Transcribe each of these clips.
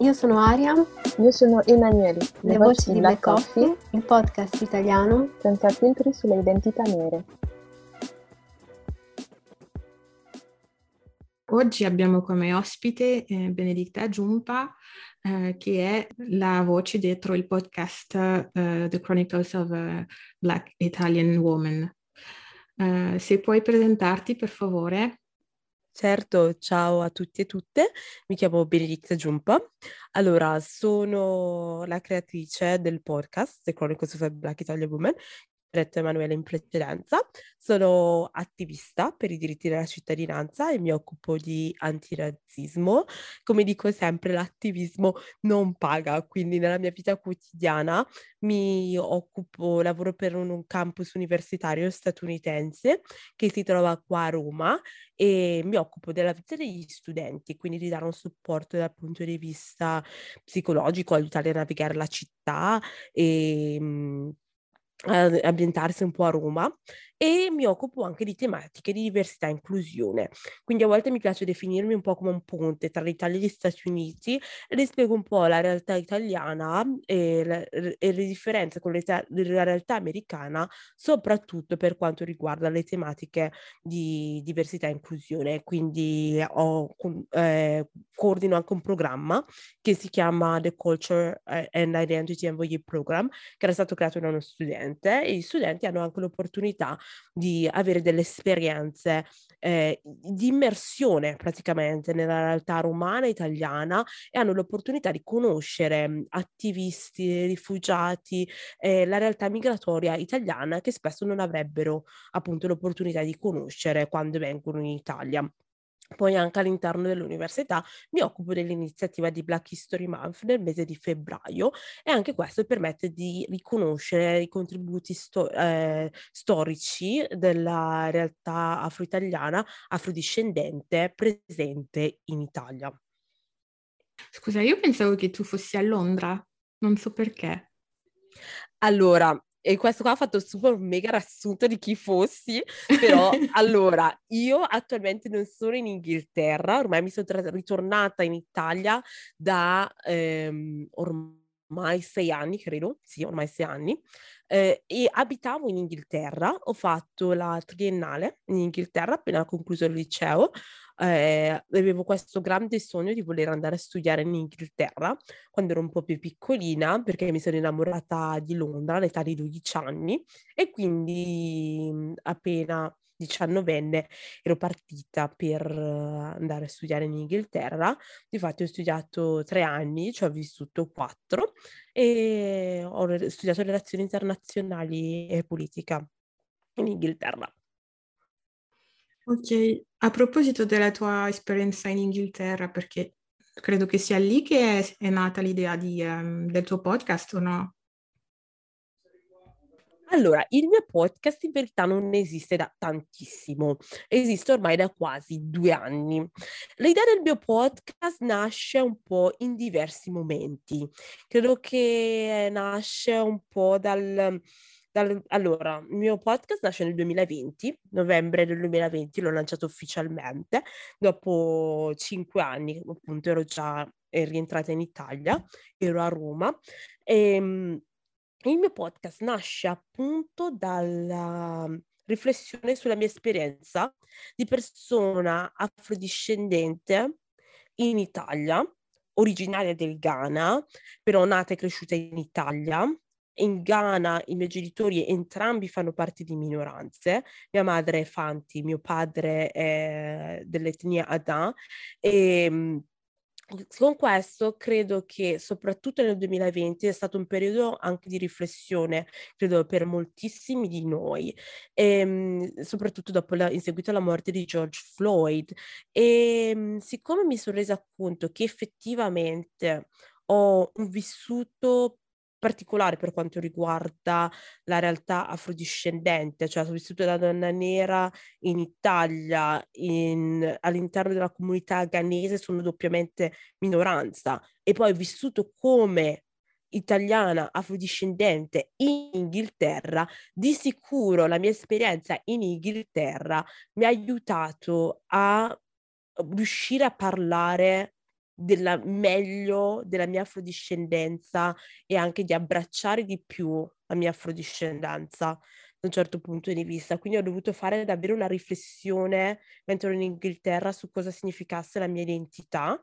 Io sono Aria. Io sono Emanuele. Le, Le voci di Black Coffee, Coffee, il podcast italiano senza filtri sulle identità nere. Oggi abbiamo come ospite eh, Benedicta Giumpa, eh, che è la voce dietro il podcast uh, The Chronicles of a Black Italian Woman. Uh, se puoi presentarti, per favore. Certo, ciao a tutti e tutte, mi chiamo Benedicta Giumpa. Allora, sono la creatrice del podcast The Chronicles of a Black Italian Woman, detto Emanuele in precedenza. Sono attivista per i diritti della cittadinanza e mi occupo di antirazzismo. Come dico sempre, l'attivismo non paga, quindi nella mia vita quotidiana mi occupo, lavoro per un, un campus universitario statunitense che si trova qua a Roma e mi occupo della vita degli studenti, quindi di dare un supporto dal punto di vista psicologico, aiutarli a navigare la città e mh, ambientarsi un po' a Roma e mi occupo anche di tematiche di diversità e inclusione. Quindi a volte mi piace definirmi un po' come un ponte tra l'Italia e gli Stati Uniti e spiego un po' la realtà italiana e, la, e le differenze con la realtà americana, soprattutto per quanto riguarda le tematiche di diversità e inclusione. Quindi ho, eh, coordino anche un programma che si chiama The Culture and Identity Envoyee Program, che era stato creato da uno studente e gli studenti hanno anche l'opportunità di avere delle esperienze eh, di immersione praticamente nella realtà romana e italiana e hanno l'opportunità di conoscere attivisti, rifugiati, eh, la realtà migratoria italiana che spesso non avrebbero appunto l'opportunità di conoscere quando vengono in Italia. Poi anche all'interno dell'università mi occupo dell'iniziativa di Black History Month nel mese di febbraio e anche questo permette di riconoscere i contributi sto- eh, storici della realtà afro-italiana, afrodiscendente presente in Italia. Scusa, io pensavo che tu fossi a Londra, non so perché. Allora, e questo qua ha fatto super mega riassunto di chi fossi, però allora io attualmente non sono in Inghilterra, ormai mi sono tra- ritornata in Italia da ehm, ormai sei anni, credo, sì, ormai sei anni, eh, e abitavo in Inghilterra, ho fatto la triennale in Inghilterra appena concluso il liceo, eh, avevo questo grande sogno di voler andare a studiare in Inghilterra quando ero un po' più piccolina perché mi sono innamorata di Londra all'età di 12 anni e quindi mhmm, appena diciannovenne ero partita per andare a studiare in Inghilterra. Infatti ho studiato tre anni, ci ho vissuto quattro e ho studiato relazioni internazionali e politica in Inghilterra. Ok, a proposito della tua esperienza in Inghilterra, perché credo che sia lì che è, è nata l'idea di, um, del tuo podcast o no? Allora, il mio podcast in verità non esiste da tantissimo, esiste ormai da quasi due anni. L'idea del mio podcast nasce un po' in diversi momenti. Credo che nasce un po' dal dal, allora, il mio podcast nasce nel 2020, novembre del 2020 l'ho lanciato ufficialmente, dopo cinque anni appunto ero già rientrata in Italia, ero a Roma e ehm, il mio podcast nasce appunto dalla riflessione sulla mia esperienza di persona afrodiscendente in Italia, originaria del Ghana, però nata e cresciuta in Italia in Ghana i miei genitori entrambi fanno parte di minoranze, mia madre è Fanti, mio padre è dell'etnia Ada e mm, con questo credo che soprattutto nel 2020 è stato un periodo anche di riflessione, credo per moltissimi di noi, e, ehm, soprattutto dopo la, in seguito alla morte di George Floyd. E ehm, siccome mi sono resa conto che effettivamente ho vissuto particolare per quanto riguarda la realtà afrodiscendente, cioè vissuto da donna nera in Italia, in, all'interno della comunità ghanese sono doppiamente minoranza. E poi vissuto come italiana afrodiscendente in Inghilterra, di sicuro la mia esperienza in Inghilterra mi ha aiutato a riuscire a parlare della, meglio della mia afrodiscendenza e anche di abbracciare di più la mia afrodiscendenza da un certo punto di vista. Quindi ho dovuto fare davvero una riflessione mentre ero in Inghilterra su cosa significasse la mia identità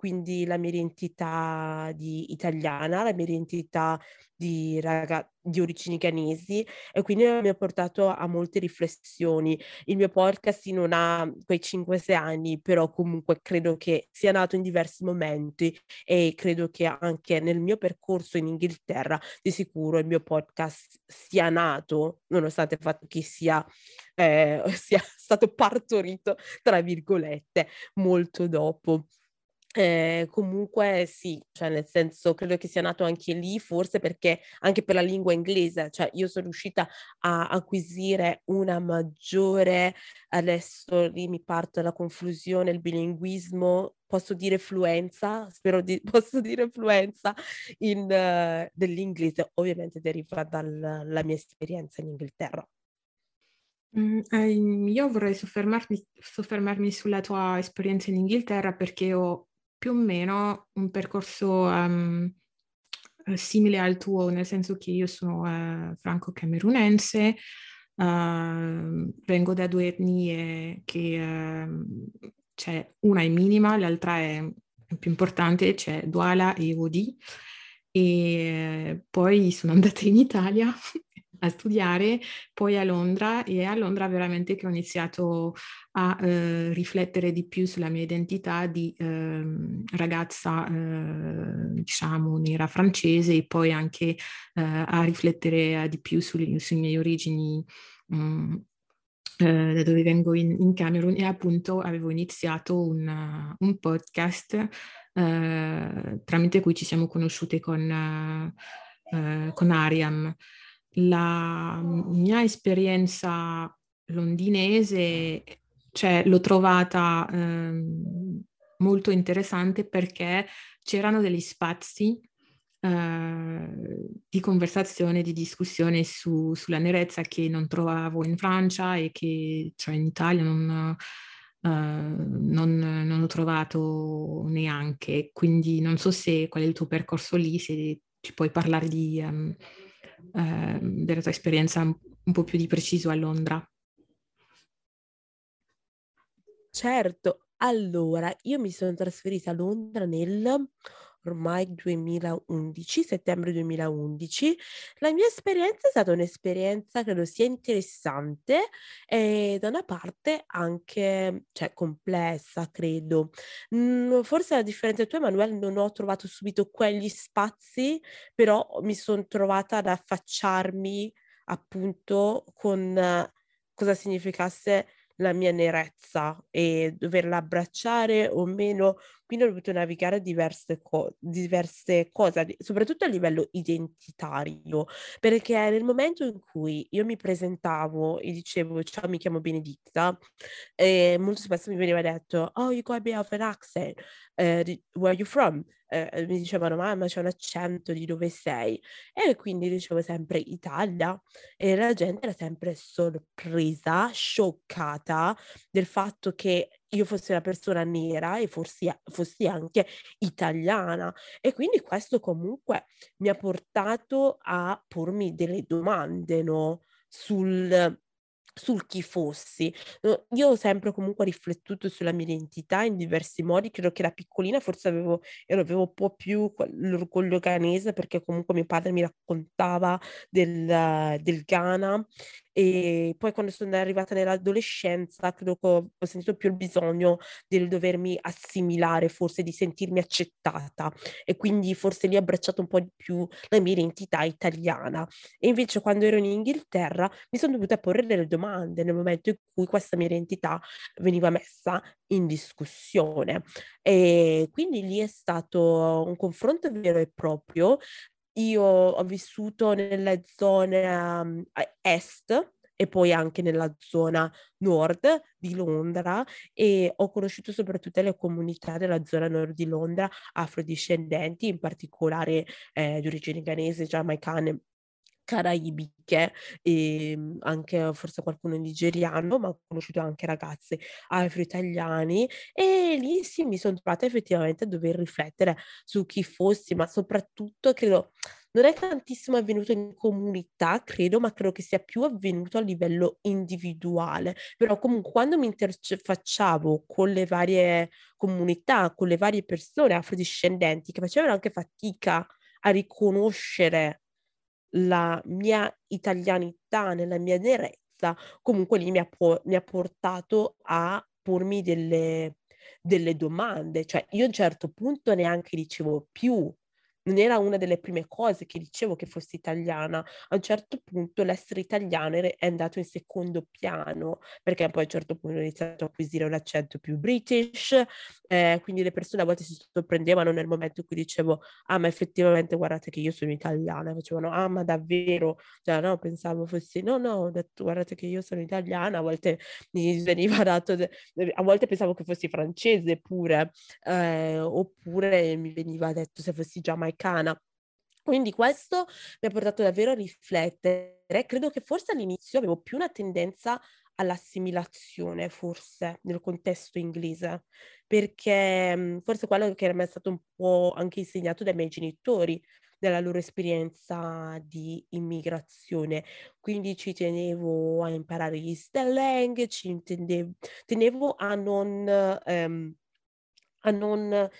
quindi la mia identità di italiana, la mia identità di, raga- di origini ghanesi e quindi mi ha portato a molte riflessioni. Il mio podcast non ha quei 5-6 anni, però comunque credo che sia nato in diversi momenti e credo che anche nel mio percorso in Inghilterra di sicuro il mio podcast sia nato, nonostante il fatto che sia, eh, sia stato partorito, tra virgolette, molto dopo. Eh, comunque sì, cioè nel senso credo che sia nato anche lì, forse perché anche per la lingua inglese, cioè io sono riuscita a acquisire una maggiore, adesso lì mi parte la confusione, il bilinguismo, posso dire fluenza, spero di posso dire fluenza in, uh, dell'inglese, ovviamente deriva dalla mia esperienza in Inghilterra. Mm, eh, io vorrei soffermarmi, soffermarmi, sulla tua esperienza in Inghilterra perché ho più o meno un percorso um, simile al tuo, nel senso che io sono uh, franco-camerunense, uh, vengo da due etnie che uh, c'è una è minima, l'altra è più importante, c'è Douala e Odi. E poi sono andata in Italia a studiare, poi a Londra e a Londra veramente che ho iniziato a eh, riflettere di più sulla mia identità di eh, ragazza, eh, diciamo, nera francese e poi anche eh, a riflettere di più sulle, sulle mie origini mh, mm, eh, da dove vengo in, in, Camerun. E appunto avevo iniziato una, un podcast eh, tramite cui ci siamo conosciute con, con Ariam la mia esperienza londinese, cioè, l'ho trovata eh, molto interessante perché c'erano degli spazi eh, di conversazione, di discussione su, sulla nerezza che non trovavo in Francia e che cioè, in Italia non, eh, non, non, ho trovato neanche. Quindi non so se qual è il tuo percorso lì, se ci puoi parlare di... Um, eh, della tua esperienza un po' più di preciso a Londra. Certo, allora io mi sono trasferita a Londra nel ormai 2011, settembre 2011. La mia esperienza è stata un'esperienza credo sia interessante e da una parte anche cioè, complessa, credo. Mm, forse a differenza di tu, Emanuele, non ho trovato subito quegli spazi, però mi sono trovata ad affacciarmi appunto con cosa significasse la mia nerezza e doverla abbracciare o meno. Quindi ho dovuto navigare diverse, co- diverse cose, soprattutto a livello identitario, perché nel momento in cui io mi presentavo e dicevo ciao, mi chiamo Benedicta, e molto spesso mi veniva detto, oh, you got a bit an accent, uh, where are you from? eh, mi dicevano mamma c'è un accento di dove sei e quindi dicevo sempre Italia e la gente era sempre sorpresa, scioccata del fatto che io fossi una persona nera e fossi, fossi anche italiana e quindi questo comunque mi ha portato a pormi delle domande no? sul sul chi fossi. Io ho sempre comunque riflettuto sulla mia identità in diversi modi, credo che da piccolina forse avevo, avevo un po' più l'orgoglio ghanese perché comunque mio padre mi raccontava del, del Ghana e poi quando sono arrivata nell'adolescenza credo che ho, ho sentito più il bisogno del dovermi assimilare, forse di sentirmi accettata. E quindi forse lì ho abbracciato un po' di più la mia identità italiana. E invece quando ero in Inghilterra mi sono dovuta porre delle domande nel momento in cui questa mia identità veniva messa in discussione. E quindi lì è stato un confronto vero e proprio io ho vissuto nelle zone um, est e poi anche nella zona nord di Londra e ho conosciuto soprattutto le comunità della zona nord di Londra afrodiscendenti, in particolare eh, di origine ghanese, giamaicane caraibiche e ehm, anche forse qualcuno nigeriano, ma ho conosciuto anche ragazze afro-italiani e lì sì mi sono trovata effettivamente a dover riflettere su chi fossi, ma soprattutto credo non è tantissimo avvenuto in comunità, credo, ma credo che sia più avvenuto a livello individuale. Però comunque quando mi interfacciavo con le varie comunità, con le varie persone afrodiscendenti che facevano anche fatica a riconoscere la mia italianità nella mia nerezza, comunque lì mi ha, po- mi ha portato a pormi delle, delle domande. Cioè io a un certo punto neanche dicevo più non era una delle prime cose che dicevo che fossi italiana. A un certo punto l'essere italiana è andato in secondo piano, perché poi a un certo punto ho iniziato a acquisire un accento più british, eh, quindi le persone a volte si sorprendevano nel momento in cui dicevo, ah ma effettivamente guardate che io sono italiana, facevano, ah ma davvero? Cioè no, pensavo fossi, no no, ho detto guardate che io sono italiana, a volte mi veniva dato, a volte pensavo che fossi francese pure, eh, oppure mi veniva detto se fossi giamaicana. Quindi questo mi ha portato davvero a riflettere. Credo che forse all'inizio avevo più una tendenza all'assimilazione, forse, nel contesto inglese, perché mhmm, forse quello che mi è stato un po' anche insegnato dai miei genitori, nella loro esperienza di immigrazione. Quindi ci tenevo a imparare gli slang, ci tenevo a non... Um, a non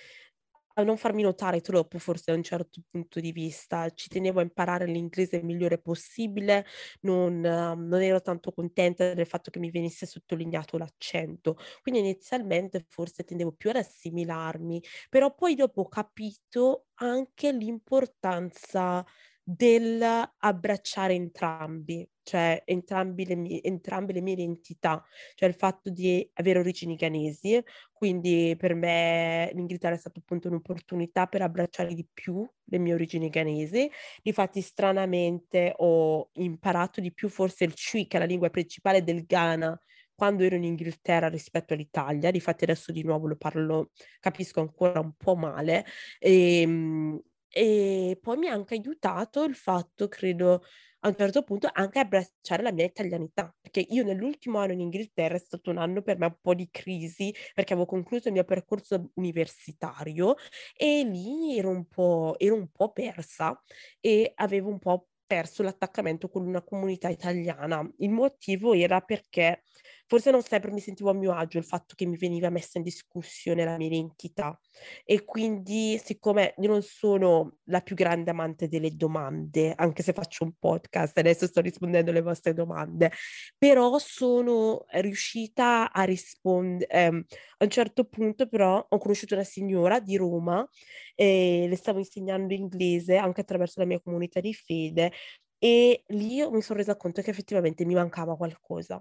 a non farmi notare troppo, forse da un certo punto di vista. Ci tenevo a imparare l'inglese il migliore possibile, non, uh, non, ero tanto contenta del fatto che mi venisse sottolineato l'accento. Quindi inizialmente forse tendevo più ad assimilarmi, però poi dopo ho capito anche l'importanza dell'abbracciare entrambi, cioè entrambi le mie, entrambe le mie identità, cioè il fatto di avere origini ghanesi, quindi per me l'Inghilterra è stata appunto un'opportunità per abbracciare di più le mie origini ghanesi, infatti stranamente ho imparato di più forse il Chui, che è la lingua principale del Ghana, quando ero in Inghilterra rispetto all'Italia, difatti adesso di nuovo lo parlo, capisco ancora un po' male, e, ehm, e poi mi ha anche aiutato il fatto, credo, a un certo punto anche abbracciare la mia italianità, perché io nell'ultimo anno in Inghilterra è stato un anno per me un po' di crisi, perché avevo concluso il mio percorso universitario e lì ero un po', ero un po' persa e avevo un po' perso l'attaccamento con una comunità italiana. Il motivo era perché forse non sempre mi sentivo a mio agio il fatto che mi veniva messa in discussione la mia identità. E quindi siccome io non sono la più grande amante delle domande, anche se faccio un podcast, adesso sto rispondendo alle vostre domande, però sono riuscita a rispondere, ehm, a un certo punto però ho conosciuto una signora di Roma e le stavo insegnando inglese anche attraverso la mia comunità di fede e lì mi sono resa conto che effettivamente mi mancava qualcosa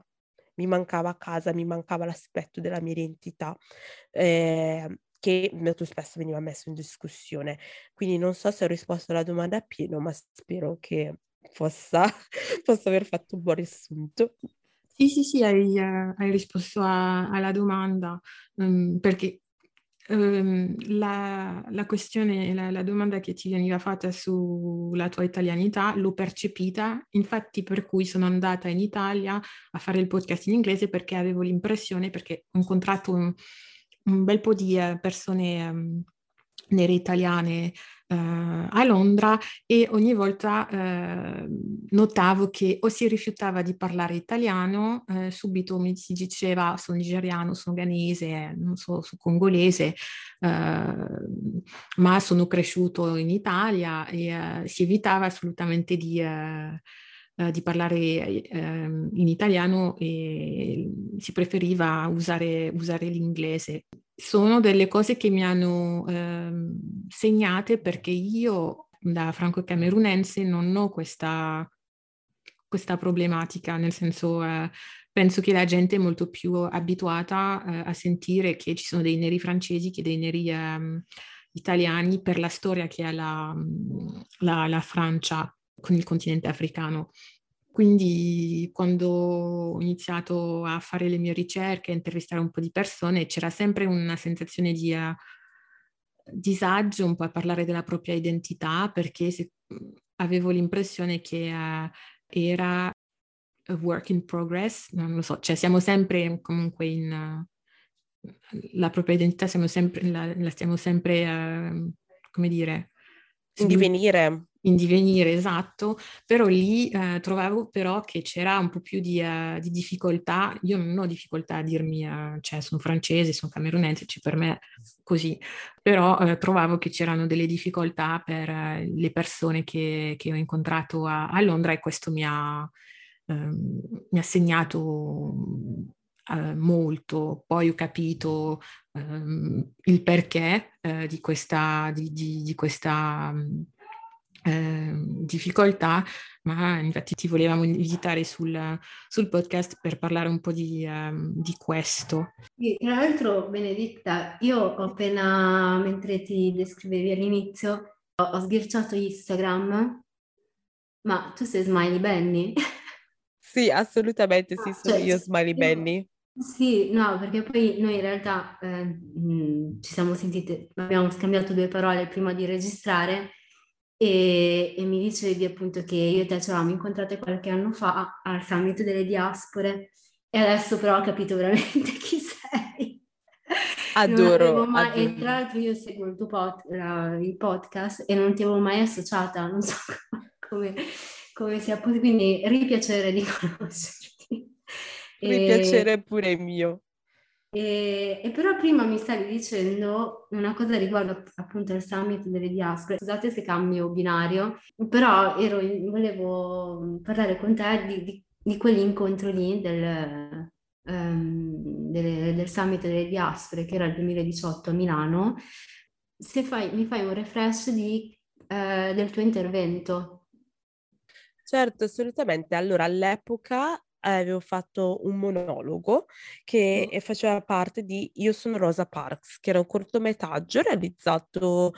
mi mancava casa, mi mancava l'aspetto della mia identità. Eh, che molto spesso veniva messo in discussione. Quindi non so se ho risposto alla domanda a pieno, ma spero che possa, possa aver fatto un buon riassunto. Sì, sì, sì, hai, uh, hai risposto a, alla domanda, um, perché la, la, questione, la, la, domanda che ti veniva fatta sulla tua italianità l'ho percepita, infatti per cui sono andata in Italia a fare il podcast in inglese perché avevo l'impressione, perché ho incontrato un, un bel po' di eh, persone um, nere italiane a Londra e ogni volta eh, notavo che o si rifiutava di parlare italiano, eh, subito mi si diceva sono nigeriano, sono ghanese, non so, sono congolese, eh, ma sono cresciuto in Italia e si evitava assolutamente di di parlare eh, in italiano e si preferiva usare, usare l'inglese sono delle cose che mi hanno eh, segnate perché io da franco-camerunense non ho questa, questa problematica, nel senso eh, penso che la gente è molto più abituata eh, a sentire che ci sono dei neri francesi che dei neri ehm, italiani per la storia che ha la, la, la Francia con il continente africano. Quindi quando ho iniziato a fare le mie ricerche, a intervistare un po' di persone, c'era sempre una sensazione di uh, disagio, un po' a parlare della propria identità, perché se, avevo l'impressione che uh, era a work in progress, non lo so, cioè siamo sempre comunque in... Uh, la propria identità siamo sempre, la, la stiamo sempre, come dire... In divenire in divenire, esatto, però lì eh, trovavo però che c'era un po' più di, uh, di difficoltà, io non ho difficoltà a dirmi, uh, cioè sono francese, sono camerunense, cioè per me così, però uh, trovavo che c'erano delle difficoltà per le persone che, che ho incontrato a, a, Londra e questo mi ha, ehm, mi ha segnato molto, poi ho capito ehm, il perché di questa... Di, di, di questa eh, difficoltà, ma infatti ti volevamo invitare sul, sul podcast per parlare un po' di, um, di questo. Sì, tra l'altro, Benedetta, io ho appena, mentre ti descrivevi all'inizio, ho, ho sghirciato Instagram, ma tu sei Smiley Benny? Sì, assolutamente, sì, sono cioè, io Smiley Benny. Sì, no, perché poi noi in realtà eh, mh, ci siamo sentite, abbiamo scambiato due parole prima di registrare e, e, mi dicevi appunto che io e te ci avevamo incontrate qualche anno fa al summit delle diaspore e adesso però ho capito veramente chi sei. Adoro, mai, adoro. E tra l'altro io seguo il tuo pod, la, il podcast e non ti avevo mai associata, non so come, come sia possibile, quindi ripiacere di conoscerti. Ripiacere e... pure mio. E, e, però prima mi stavi dicendo una cosa riguardo appunto al summit delle diaspore. Scusate se cambio binario, però ero, volevo parlare con te di, di, di quell'incontro lì del, um, delle, del summit delle diaspore che era il 2018 a Milano. Se fai, mi fai un refresh di, uh, del tuo intervento. Certo, assolutamente. Allora, all'epoca avevo fatto un monologo che mm. faceva parte di Io sono Rosa Parks, che era un cortometraggio realizzato,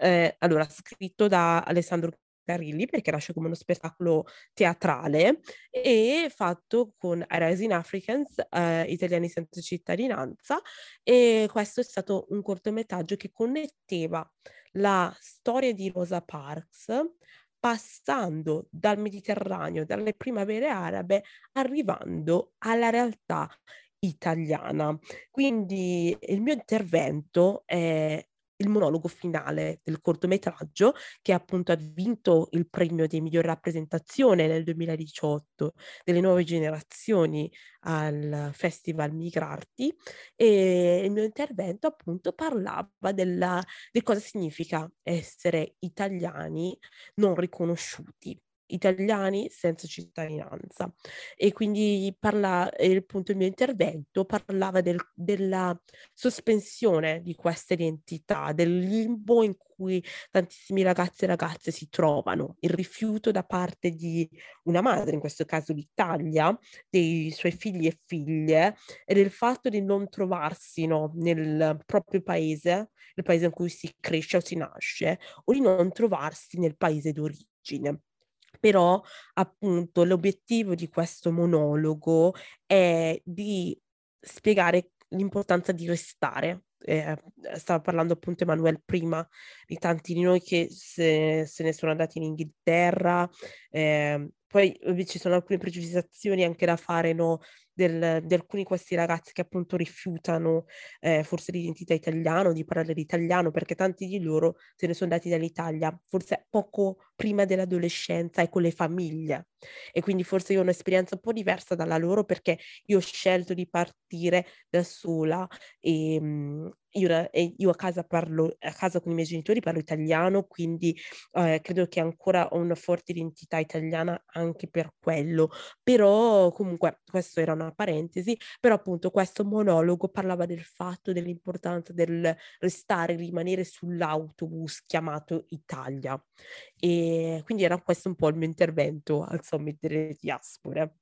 eh, allora, scritto da Alessandro Carilli perché nasce come uno spettacolo teatrale e fatto con Rising Africans, eh, italiani senza cittadinanza e questo è stato un cortometraggio che connetteva la storia di Rosa Parks passando dal Mediterraneo, dalle primavere arabe, arrivando alla realtà italiana. Quindi il mio intervento è il monologo finale del cortometraggio che appunto ha vinto il premio di miglior rappresentazione nel 2018 delle nuove generazioni al Festival Migrarti e il mio intervento appunto parlava della, di cosa significa essere italiani non riconosciuti italiani senza cittadinanza e quindi parla, appunto il mio intervento parlava del, della sospensione di questa identità, del limbo in cui tantissimi ragazzi e ragazze si trovano, il rifiuto da parte di una madre, in questo caso l'Italia, dei suoi figli e figlie e del fatto di non trovarsi no, nel proprio paese, il paese in cui si cresce o si nasce, o di non trovarsi nel paese d'origine. Però appunto l'obiettivo di questo monologo è di spiegare l'importanza di restare. Eh, stava parlando appunto Emanuele prima di tanti di noi che se, se ne sono andati in Inghilterra, eh, poi ci sono alcune precisazioni anche da fare no, del, di alcuni di questi ragazzi che appunto rifiutano eh, forse l'identità italiana, di parlare l'italiano, perché tanti di loro se ne sono andati dall'Italia, forse poco prima dell'adolescenza e con le famiglie. E quindi forse io ho un'esperienza un po' diversa dalla loro perché io ho scelto di partire da sola e, mhmm, io, io, a casa parlo, a casa con i miei genitori parlo italiano, quindi eh, credo che ancora ho una forte identità italiana anche per quello. Però comunque, questa era una parentesi, però appunto questo monologo parlava del fatto, dell'importanza del restare, rimanere sull'autobus chiamato Italia. E quindi era questo un po' il mio intervento al Summit delle Diaspore.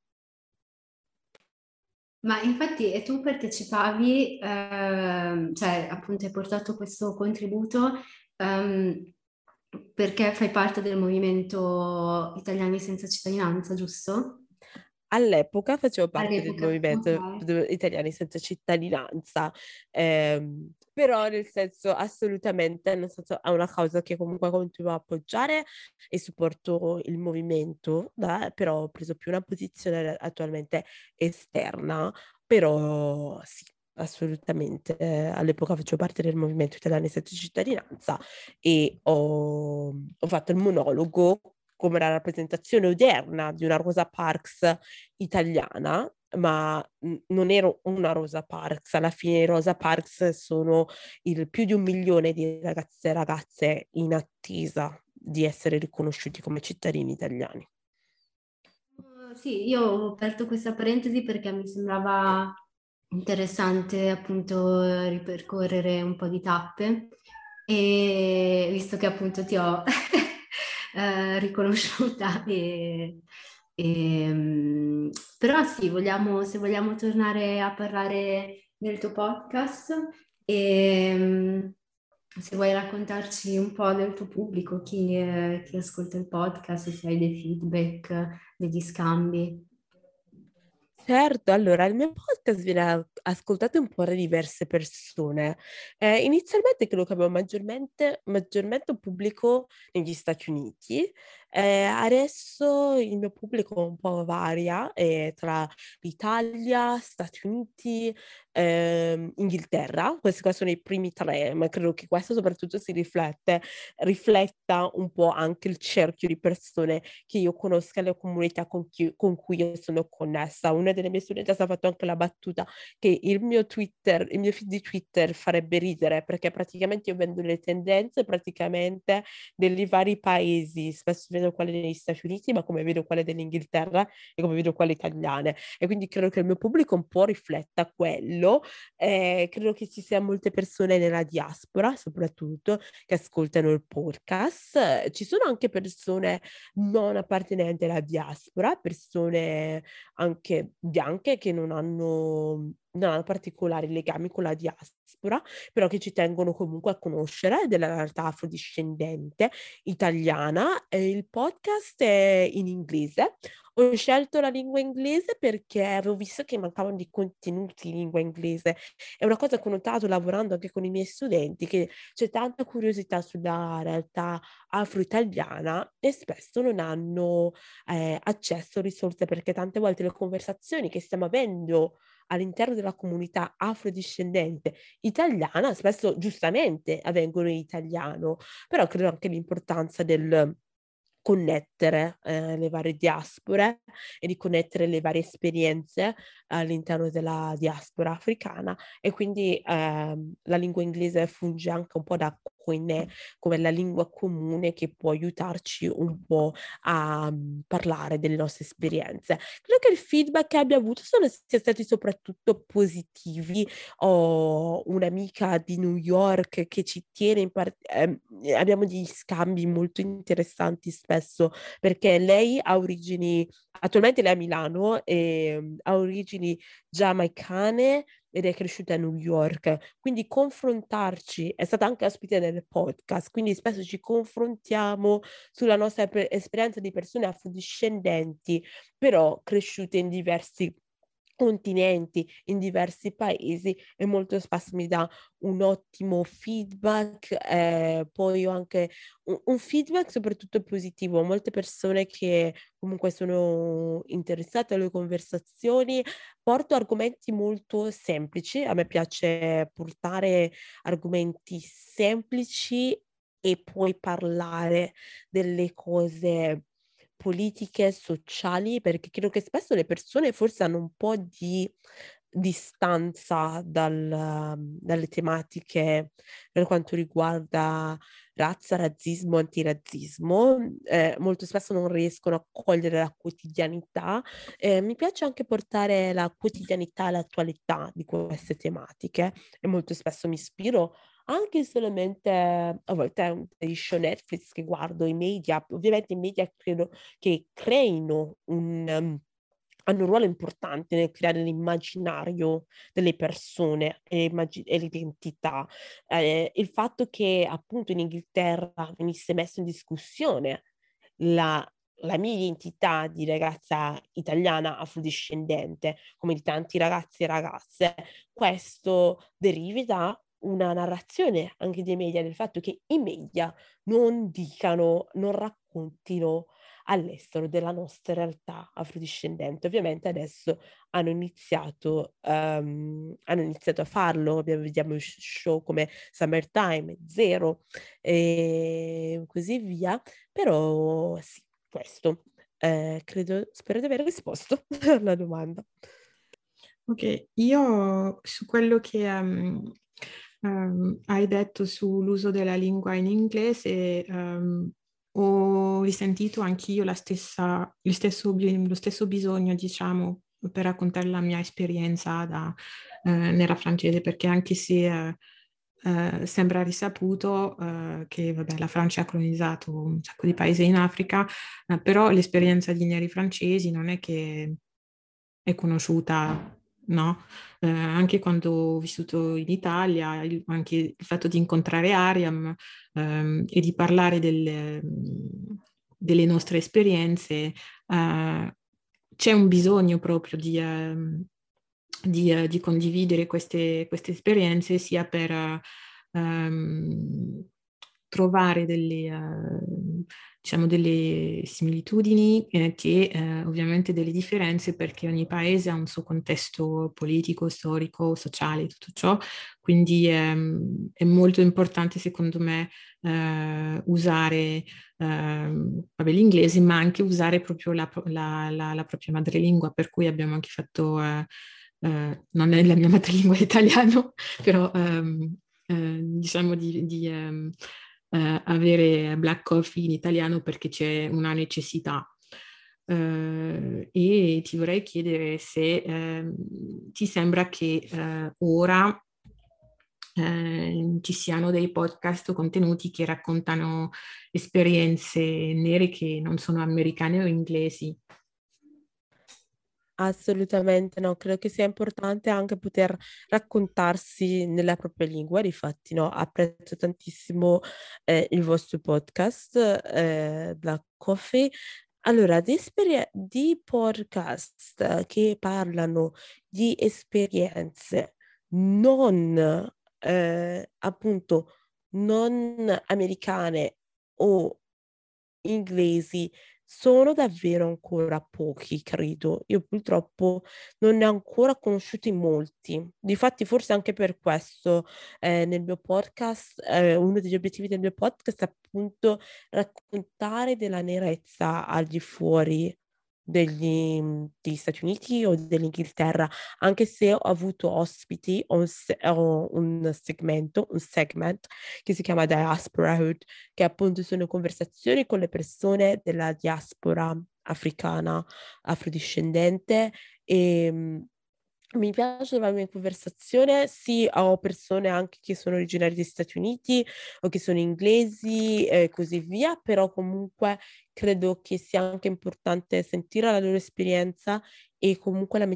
Ma infatti e tu partecipavi, eh, cioè appunto hai portato questo contributo um, perché fai parte del movimento Italiani senza cittadinanza, giusto? All'epoca facevo parte All'epoca, del movimento okay. Italiani senza cittadinanza, ehm, però nel senso assolutamente, nel senso è una cosa che comunque continuo a appoggiare e supporto il movimento, da, però ho preso più una posizione attualmente esterna, però sì, assolutamente. Eh, all'epoca facevo parte del movimento italiano senza cittadinanza e ho, ho fatto il monologo come la rappresentazione odierna di una Rosa Parks italiana, ma non ero una Rosa Parks, alla fine Rosa Parks sono il più di un milione di ragazze e ragazze in attesa di essere riconosciuti come cittadini italiani. Uh, sì, io ho aperto questa parentesi perché mi sembrava interessante appunto ripercorrere un po' di tappe e visto che appunto ti ho eh, riconosciuta. E, e, mm, però sì, vogliamo, se vogliamo tornare a parlare del tuo podcast e mm, se vuoi raccontarci un po' del tuo pubblico, chi, chi ascolta il podcast, se hai dei feedback, degli scambi. Certo, allora il mio podcast viene ascoltato un po' da diverse persone. Eh, inizialmente credo che avevo maggiormente, maggiormente un pubblico negli Stati Uniti, eh, adesso il mio pubblico un po' varia eh, tra l'Italia, Stati Uniti, eh, Inghilterra. Questi qua sono i primi tre, ma credo che questo soprattutto si riflette, rifletta un po' anche il cerchio di persone che io conosco le comunità con, chi, con cui io sono connessa. Una delle mie studenti ha fatto anche la battuta che il mio Twitter, il mio feed di Twitter farebbe ridere perché praticamente io vendo le tendenze praticamente dei vari paesi, spesso vedo vedo quelle degli Stati Uniti, ma come vedo quelle dell'Inghilterra e come vedo quelle italiane. E quindi credo che il mio pubblico un po' rifletta quello. Eh, credo che ci siano molte persone nella diaspora, soprattutto, che ascoltano il podcast. Ci sono anche persone non appartenenti alla diaspora, persone anche bianche che non hanno non hanno particolari legami con la diaspora, però che ci tengono comunque a conoscere della realtà afrodiscendente italiana. E il podcast è in inglese. Ho scelto la lingua inglese perché avevo visto che mancavano di contenuti in lingua inglese. È una cosa che ho notato lavorando anche con i miei studenti, che c'è tanta curiosità sulla realtà afro-italiana e spesso non hanno eh, accesso a risorse perché tante volte le conversazioni che stiamo avendo all'interno della comunità afrodiscendente italiana spesso giustamente avvengono in italiano, però credo anche l'importanza del connettere eh, le varie diaspore e di connettere le varie esperienze all'interno della diaspora africana e quindi eh, la lingua inglese funge anche un po' da quindi come la lingua comune che può aiutarci un po' a um, parlare delle nostre esperienze. Credo che il feedback che abbia avuto sono sia stati soprattutto positivi. Ho un'amica di New York che ci tiene in parte, eh, abbiamo degli scambi molto interessanti spesso perché lei ha origini, attualmente lei è a Milano e um, ha origini giamaicane ed è cresciuta a New York, quindi confrontarci, è stata anche ospite nel podcast, quindi spesso ci confrontiamo sulla nostra pe- esperienza di persone afrodiscendenti, però cresciute in diversi continenti, in diversi paesi e molto spesso mi dà un ottimo feedback, eh, poi ho anche un, un, feedback soprattutto positivo, molte persone che comunque sono interessate alle conversazioni, porto argomenti molto semplici, a me piace portare argomenti semplici e poi parlare delle cose politiche, sociali, perché credo che spesso le persone forse hanno un po' di distanza dal, dalle tematiche per quanto riguarda razza, razzismo, antirazzismo, eh, molto spesso non riescono a cogliere la quotidianità. Eh, mi piace anche portare la quotidianità e l'attualità di queste tematiche e molto spesso mi ispiro anche solamente a volte è un show Netflix che guardo, i media, ovviamente i media credo che creino un... Um, hanno un ruolo importante nel creare l'immaginario delle persone e, l'identità. Eh, il fatto che appunto in Inghilterra venisse messo in discussione la, la mia identità di ragazza italiana afrodiscendente, come di tanti ragazzi e ragazze, questo deriva da una narrazione anche dei media, del fatto che i media non dicano, non raccontino all'estero della nostra realtà afrodiscendente. Ovviamente adesso hanno iniziato, um, hanno iniziato a farlo, abbiamo, vediamo show come Summertime, Zero e così via, però sì, questo. Eh, credo, spero di aver risposto alla domanda. Ok, io su quello che um, um, hai detto sull'uso della lingua in inglese, um, ho risentito anch'io la stessa, stesso, lo stesso bisogno, diciamo, per raccontare la mia esperienza da, eh, nella francese, perché anche se eh, eh, sembra risaputo eh, che vabbè, la Francia ha colonizzato un sacco di paesi in Africa, eh, però l'esperienza di neri francesi non è che è conosciuta no? Eh, anche quando ho vissuto in Italia, il, anche il fatto di incontrare Ariam ehm, e di parlare delle, delle nostre esperienze, eh, c'è un bisogno proprio di, ehm, di, eh, di condividere queste, queste, esperienze sia per ehm, trovare delle uh, diciamo, delle similitudini eh, che eh, ovviamente delle differenze perché ogni paese ha un suo contesto politico, storico, sociale, tutto ciò, quindi ehm, è molto importante secondo me eh, usare ehm, vabbè, l'inglese ma anche usare proprio la, la, la, la, propria madrelingua, per cui abbiamo anche fatto, eh, eh, non è la mia madrelingua italiano, però ehm, eh, diciamo di... di ehm, eh, avere black coffee in italiano perché c'è una necessità. Eh, e ti vorrei chiedere se eh, ti sembra che eh, ora eh, ci siano dei podcast o contenuti che raccontano esperienze nere che non sono americane o inglesi. Assolutamente no, credo che sia importante anche poter raccontarsi nella propria lingua, difatti no, apprezzo tantissimo eh, il vostro podcast, eh, Black Coffee. Allora, di, esperien- di podcast che parlano di esperienze non eh, appunto non americane o inglesi sono davvero ancora pochi, credo. Io purtroppo non ne ho ancora conosciuti molti. Difatti, forse anche per questo eh, nel mio podcast, eh, uno degli obiettivi del mio podcast è appunto raccontare della nerezza al di fuori degli, degli Stati Uniti o dell'Inghilterra, anche se ho avuto ospiti, ho un, ho un segmento, un segment che si chiama Diaspora Hood, che appunto sono conversazioni con le persone della diaspora africana, afrodiscendente e mi piace la mia conversazione, sì, ho persone anche che sono originarie degli Stati Uniti o che sono inglesi e così via, però comunque credo che sia anche importante sentire la loro esperienza e comunque la,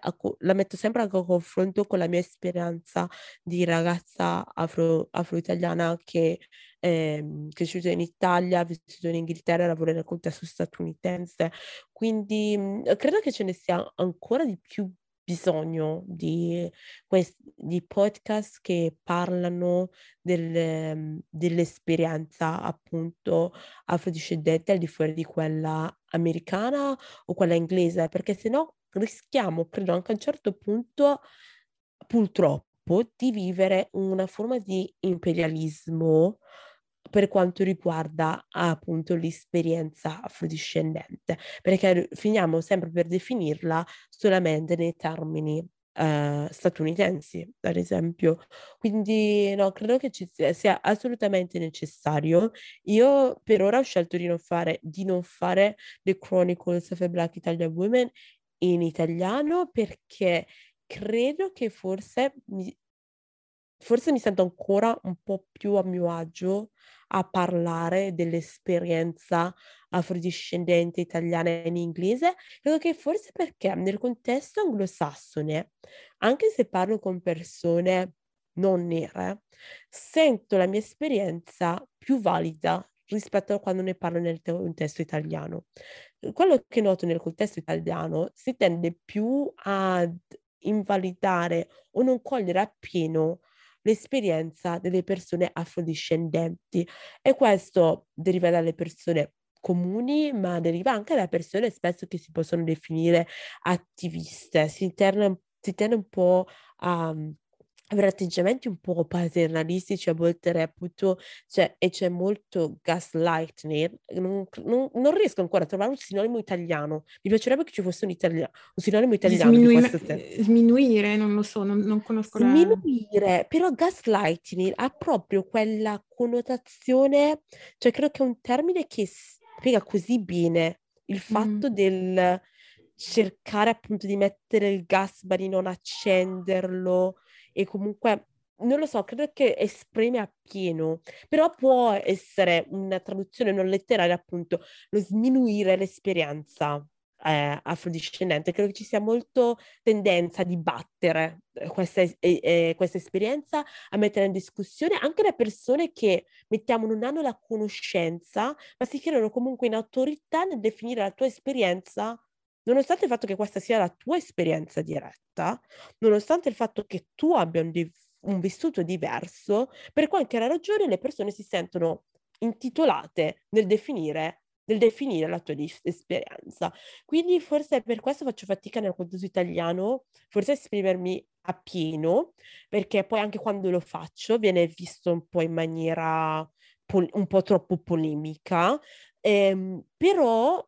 a, la metto sempre a confronto con la mia esperienza di ragazza afro, afro-italiana che è cresciuta in Italia, ha vissuto in Inghilterra, lavora nel contesto statunitense. Quindi credo che ce ne sia ancora di più bisogno di, di podcast che parlano del, dell'esperienza appunto afrodiscendente al di fuori di quella americana o quella inglese, perché se no rischiamo, credo anche a un certo punto, purtroppo, di vivere una forma di imperialismo per quanto riguarda appunto l'esperienza afrodiscendente, perché finiamo sempre per definirla solamente nei termini uh, statunitensi, ad esempio. Quindi no, credo che ci sia, sia, assolutamente necessario. Io per ora ho scelto di non fare, di non fare The Chronicles of a Black Italian Woman in italiano perché credo che forse mi, forse mi sento ancora un po' più a mio agio a parlare dell'esperienza afrodiscendente italiana in inglese, credo che forse perché nel contesto anglosassone, anche se parlo con persone non nere, sento la mia esperienza più valida rispetto a quando ne parlo nel contesto italiano. Quello che noto nel contesto italiano si tende più ad invalidare o non cogliere appieno l'esperienza delle persone afrodiscendenti. E questo deriva dalle persone comuni, ma deriva anche da persone spesso che si possono definire attiviste, si tende, si tende un po' a avere atteggiamenti un po' paternalistici, a volte reputo, cioè, e c'è molto gaslighting, non, non, non, riesco ancora a trovare un sinonimo italiano, mi piacerebbe che ci fosse un, italia, un sinonimo italiano Sminuire, sminuire, non lo so, non, non conosco sminuire, la... però gaslighting ha proprio quella connotazione, cioè credo che è un termine che spiega così bene il fatto mm. del cercare appunto di mettere il gas ma di non accenderlo, e comunque non lo so, credo che esprime appieno, però può essere una traduzione non letteraria, appunto, lo sminuire l'esperienza eh, afrodiscendente. Credo che ci sia molto tendenza a dibattere eh, questa, eh, eh, questa esperienza, a mettere in discussione anche le persone che, mettiamo, non hanno la conoscenza, ma si credono comunque in autorità nel definire la tua esperienza nonostante il fatto che questa sia la tua esperienza diretta, nonostante il fatto che tu abbia un, di- un vissuto diverso, per qualche ragione le persone si sentono intitolate nel definire nel definire la tua esperienza. Quindi forse per questo faccio fatica nel contesto italiano, forse esprimermi appieno, perché poi anche quando lo faccio viene visto un po' in maniera pol- un po' troppo polemica, ehm, però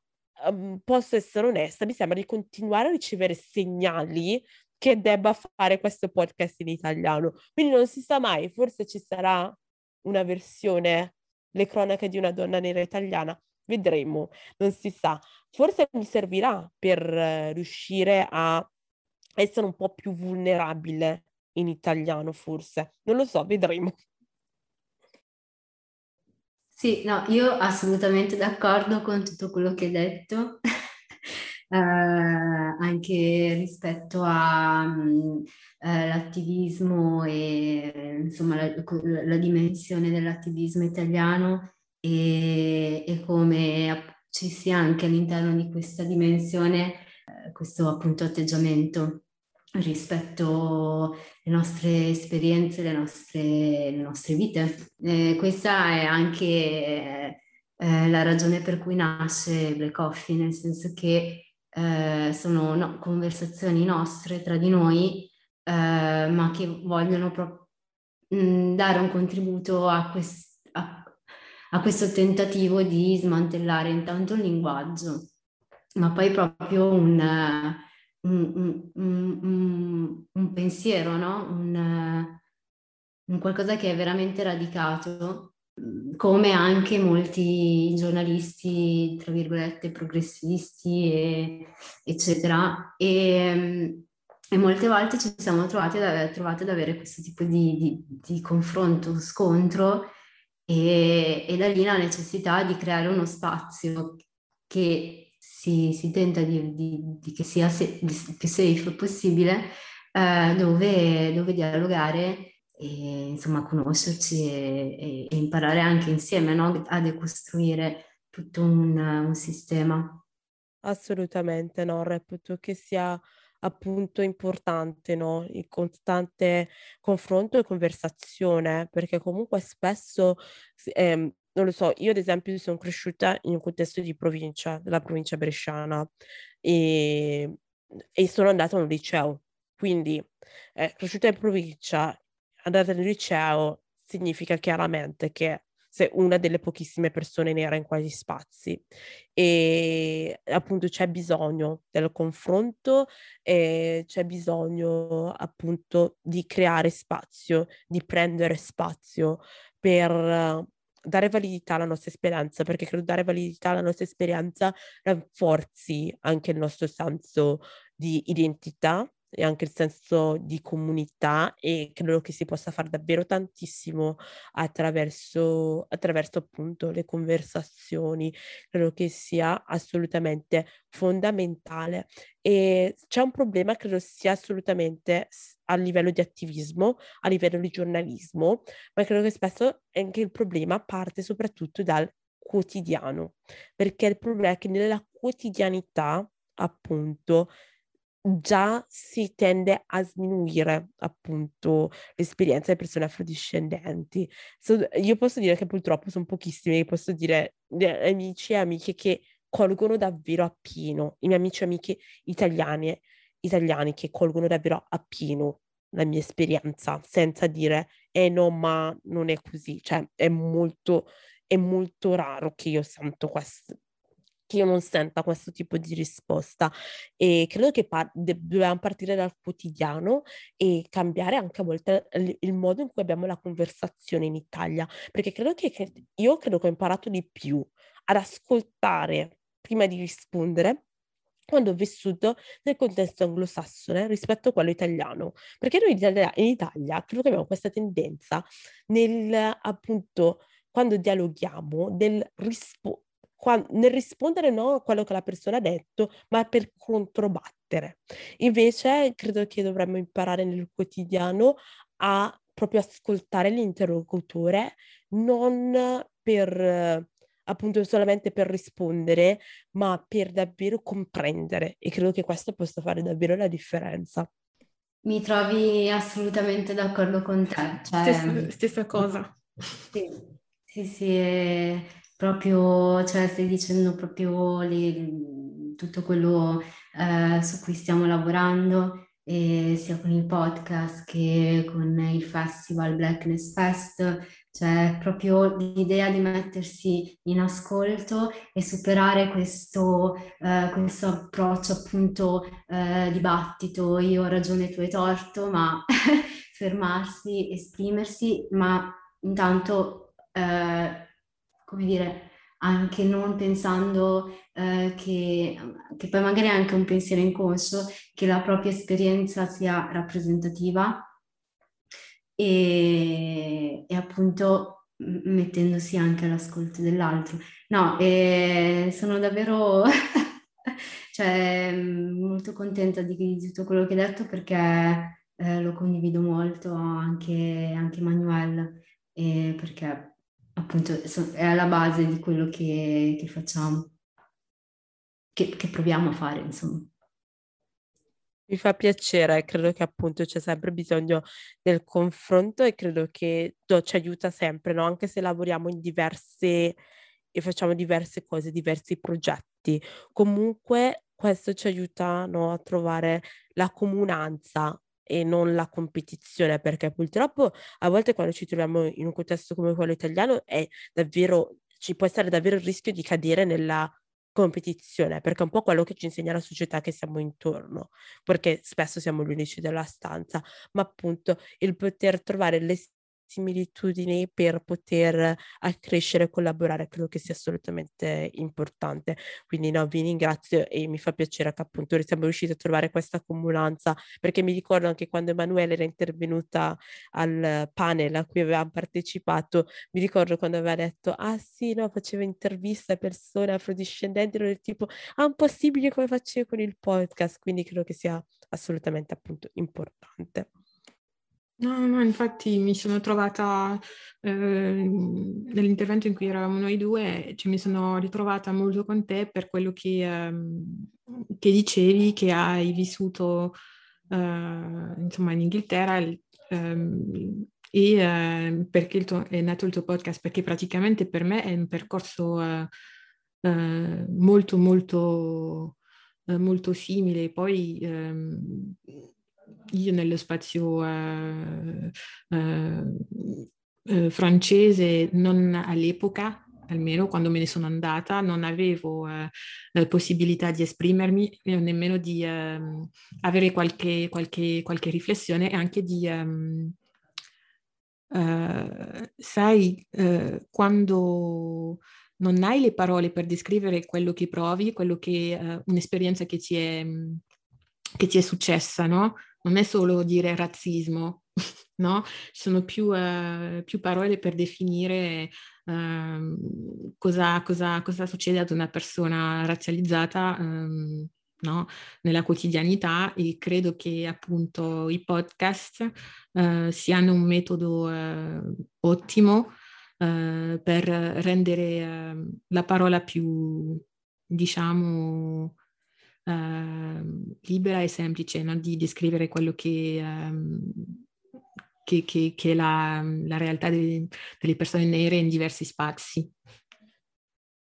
um, posso essere onesta, mi sembra di continuare a ricevere segnali che debba fare questo podcast in italiano. Quindi non si sa mai, forse ci sarà una versione, le cronache di una donna nera italiana, vedremo, non si sa. Forse mi servirà per riuscire a essere un po' più vulnerabile in italiano, forse. Non lo so, vedremo. Sì, no, io assolutamente d'accordo con tutto quello che hai detto, eh, anche rispetto all'attivismo mm, eh, e insomma la, la, dimensione dell'attivismo italiano e, e, come ci sia anche all'interno di questa dimensione eh, questo appunto atteggiamento rispetto alle nostre esperienze, le nostre, le nostre vite. Eh, questa è anche eh, la ragione per cui nasce Black Coffee, nel senso che eh, sono no, conversazioni nostre tra di noi, eh, ma che vogliono proprio mm, dare un contributo a, quest, a, a questo tentativo di smantellare intanto il linguaggio, ma poi proprio un un, un, un pensiero, no? un, qualcosa che è veramente radicato, come anche molti giornalisti, tra virgolette, progressisti, e, eccetera. E, e, molte volte ci siamo trovati ad, trovati ad avere questo tipo di, di, di confronto, scontro, e, e da lì la necessità di creare uno spazio che si, si tenta di, di, di, che sia se, più safe possibile, eh, dove, dove, dialogare e insomma conoscerci e, e imparare anche insieme no? a decostruire tutto un, un sistema. Assolutamente no, reputo che sia appunto importante, no? Il costante confronto e conversazione, perché comunque spesso, ehm, non lo so, io ad esempio sono cresciuta in un contesto di provincia, della provincia bresciana e, e sono andata a un liceo, quindi eh, cresciuta in provincia, andata nel liceo significa chiaramente che sei una delle pochissime persone nere in quegli spazi. E appunto c'è bisogno del confronto e c'è bisogno appunto di creare spazio, di prendere spazio per dare validità alla nostra esperienza, perché credo dare validità alla nostra esperienza rafforzi anche il nostro senso di identità e anche il senso di comunità e credo che si possa fare davvero tantissimo attraverso, attraverso appunto le conversazioni, credo che sia assolutamente fondamentale. E c'è un problema credo sia assolutamente a livello di attivismo, a livello di giornalismo, ma credo che spesso anche il problema parte soprattutto dal quotidiano, perché il problema è che nella quotidianità appunto già si tende a sminuire appunto l'esperienza delle persone afrodiscendenti. So, io posso dire che purtroppo sono pochissimi, posso dire amici e amiche che colgono davvero appieno, i miei amici e amiche italiani, italiani che colgono davvero appieno la mia esperienza, senza dire, eh no, ma non è così, cioè è molto, è molto raro che io sento questo, che io non senta questo tipo di risposta. E credo che par- dobbiamo partire dal quotidiano e cambiare anche a volte il, modo in cui abbiamo la conversazione in Italia, perché credo che, che io credo che ho imparato di più ad ascoltare prima di rispondere quando ho vissuto nel contesto anglosassone rispetto a quello italiano, perché noi in Italia, in Italia credo che abbiamo questa tendenza nel appunto quando dialoghiamo del nel rispondere no a quello che la persona ha detto, ma per controbattere. Invece credo che dovremmo imparare nel quotidiano a proprio ascoltare l'interlocutore, non per appunto solamente per rispondere, ma per davvero comprendere e credo che questo possa fare davvero la differenza. Mi trovi assolutamente d'accordo con te. Cioè, stessa, stessa cosa. Sì, sì, sì proprio, cioè stai dicendo proprio le, tutto quello eh, su cui stiamo lavorando, e sia con il podcast che con il festival Blackness Fest, cioè proprio l'idea di mettersi in ascolto e superare questo, eh, questo approccio appunto eh, dibattito, io ho ragione, tu hai torto, ma fermarsi, esprimersi, ma intanto eh, come dire, anche non pensando eh, che, che poi magari è anche un pensiero inconscio, che la propria esperienza sia rappresentativa e, e appunto mettendosi anche all'ascolto dell'altro. No, e sono davvero cioè, molto contenta di, di, tutto quello che hai detto perché eh, lo condivido molto anche, anche Manuel, eh, perché appunto è alla base di quello che, che facciamo, che, che proviamo a fare, insomma. Mi fa piacere, credo che appunto c'è sempre bisogno del confronto e credo che ci aiuta sempre, no? anche se lavoriamo in diverse e facciamo diverse cose, diversi progetti. Comunque questo ci aiuta no, a trovare la comunanza e non la competizione, perché purtroppo a volte quando ci troviamo in un contesto come quello italiano è davvero, ci può essere davvero il rischio di cadere nella competizione, perché è un po' quello che ci insegna la società che siamo intorno, perché spesso siamo gli unici della stanza, ma appunto il poter trovare le similitudini per poter accrescere e collaborare credo che sia assolutamente importante. Quindi no, vi ringrazio e mi fa piacere che appunto siamo riusciti a trovare questa comunanza, perché mi ricordo anche quando Emanuele era intervenuta al panel a cui avevamo partecipato, mi ricordo quando aveva detto, ah sì, no, faceva interviste a persone afrodiscendenti, ero del tipo, ah, un possibile come facevo con il podcast, quindi credo che sia assolutamente appunto importante. No, no, infatti mi sono trovata eh, nell'intervento in cui eravamo noi due, cioè mi sono ritrovata molto con te per quello che, eh, che dicevi che hai vissuto uh, insomma in Inghilterra um, e uh, perché tuo, è nato il tuo podcast? Perché praticamente per me è un percorso uh, molto molto molto simile. Poi um, io nello spazio francese non all'epoca almeno quando me ne sono andata, non avevo eh, possibilità di esprimermi, nemmeno di eh, avere qualche, qualche, qualche, riflessione e anche di, um, uh, sai, uh, quando non hai le parole per descrivere quello che provi, quello che, uh, un'esperienza che ti, è, che ti è successa, no? Non è solo dire razzismo, no? Ci sono più, più parole per definire Ehm, cosa, cosa, cosa, succede ad una persona razzializzata um, no? nella quotidianità e credo che appunto i podcast uh, siano un metodo uh, ottimo uh, per rendere ehm, la parola più, diciamo, libera e semplice, no? di descrivere quello che che, che, che è la, la realtà delle, delle persone nere in diversi spazi.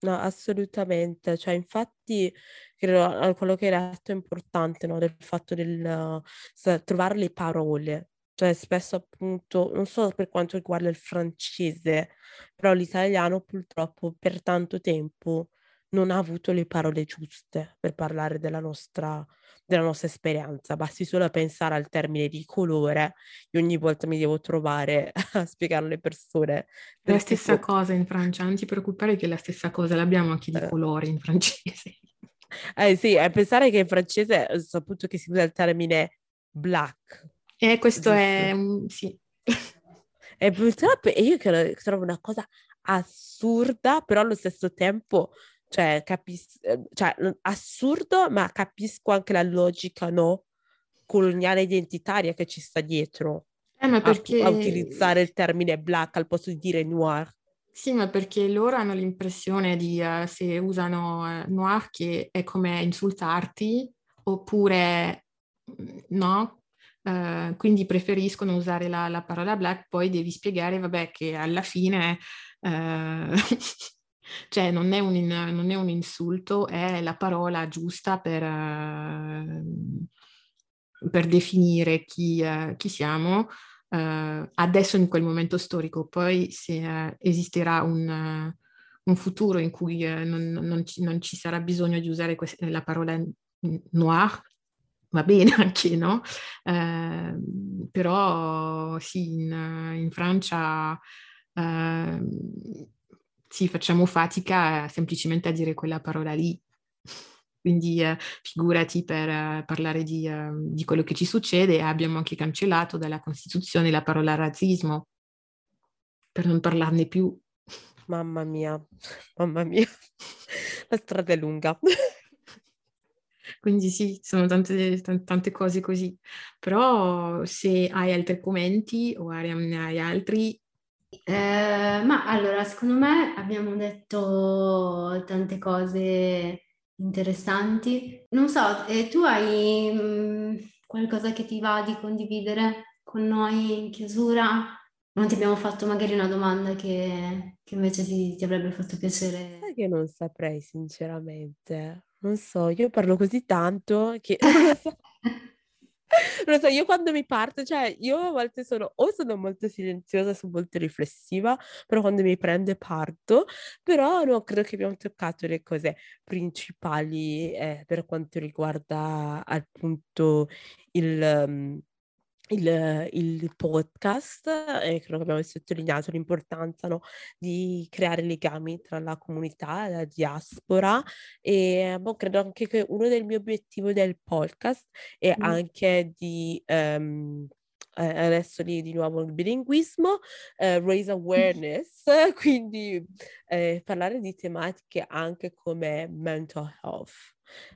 No, assolutamente. Cioè, infatti, credo quello che hai detto è importante, no? Del fatto del uh, trovare le parole. Cioè, spesso appunto, non solo per quanto riguarda il francese, però l'italiano purtroppo per tanto tempo non ha avuto le parole giuste per parlare della nostra, della nostra esperienza. Basti solo pensare al termine di colore. Io ogni volta mi devo trovare a spiegare alle persone. La stessa tipo... cosa in Francia, non ti preoccupare che è la stessa cosa, l'abbiamo anche di eh. colore in francese. Eh sì, a pensare che in francese ho saputo che si usa il termine black. E eh, questo giusto? è... sì. E purtroppo io trovo una cosa assurda, però allo stesso tempo cioè, capis- ehm, cioè, assurdo, ma capisco anche la logica, no? Coloniale identitaria che ci sta dietro. Eh, perché... a, a utilizzare il termine black al posto di dire noir. Sì, ma perché loro hanno l'impressione di, uh, se usano uh, noir, che è come insultarti, oppure mm, no, uh, quindi preferiscono usare la, la, parola black, poi devi spiegare, vabbè, che alla fine Cioè non è, un, non è un insulto, è la parola giusta per, uh, per definire chi, uh, chi siamo uh, adesso in quel momento storico. Poi se esisterà un, un, futuro in cui non, non, ci, non, ci, sarà bisogno di usare quest- la parola noir, va bene anche, no? Uh, però sì, in, in Francia uh, sì, facciamo fatica semplicemente a dire quella parola lì. Quindi eh, figurati per eh, parlare di, eh, di, quello che ci succede, abbiamo anche cancellato dalla Costituzione la parola razzismo per non parlarne più. Mamma mia, mamma mia, la strada è lunga. Quindi sì, sono tante, tante cose così. Però se hai altri commenti o hai altri, eh, ma allora, secondo me abbiamo detto tante cose interessanti. Non so, eh, tu hai mh, mm, qualcosa che ti va di condividere con noi in chiusura? Non ti abbiamo fatto magari una domanda che, che invece ti, ti avrebbe fatto piacere. Sai che non saprei sinceramente. Non so, io parlo così tanto che non so. Non so, io quando mi parto, cioè io a volte sono o sono molto silenziosa, sono molto riflessiva, però quando mi prende parto, però no, credo che abbiamo toccato le cose principali eh, per quanto riguarda appunto il... Um, il, il, podcast e credo che abbiamo sottolineato l'importanza no, di creare legami tra la comunità e la diaspora e boh, credo anche che uno dei miei obiettivi del podcast è mm. anche di um, adesso lì di nuovo il bilinguismo, eh, raise awareness, quindi eh, parlare di tematiche anche come mental health,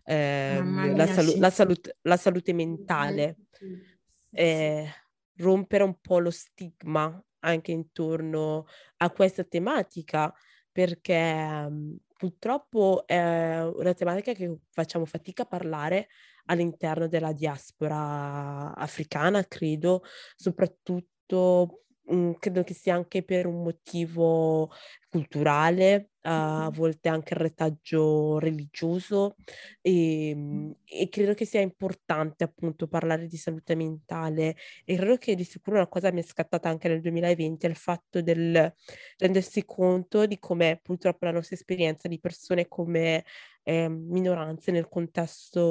eh, mia, la, salu- la, salute, la salute mentale. Mm eh, rompere un po' lo stigma anche intorno a questa tematica perché purtroppo è una tematica che facciamo fatica a parlare all'interno della diaspora africana, credo, soprattutto mh, credo che sia anche per un motivo culturale, a volte anche il retaggio religioso e, ehm, e, credo che sia importante appunto parlare di salute mentale. E credo che di sicuro una cosa mi è scattata anche nel 2020 è il fatto del rendersi conto di come purtroppo la nostra esperienza di persone come eh, minoranze nel contesto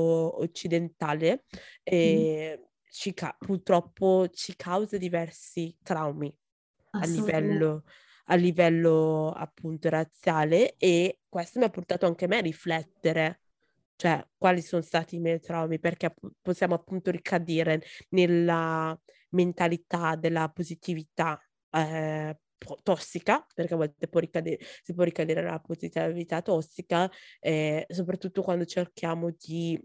occidentale eh, mm. ci ca- purtroppo ci causa diversi traumi a livello a livello appunto razziale e questo mi ha portato anche a me a riflettere cioè quali sono stati i miei traumi, perché possiamo appunto ricadere nella mentalità della positività eh, tossica, perché a volte può ricadere, si può ricadere nella positività tossica, eh, soprattutto quando cerchiamo di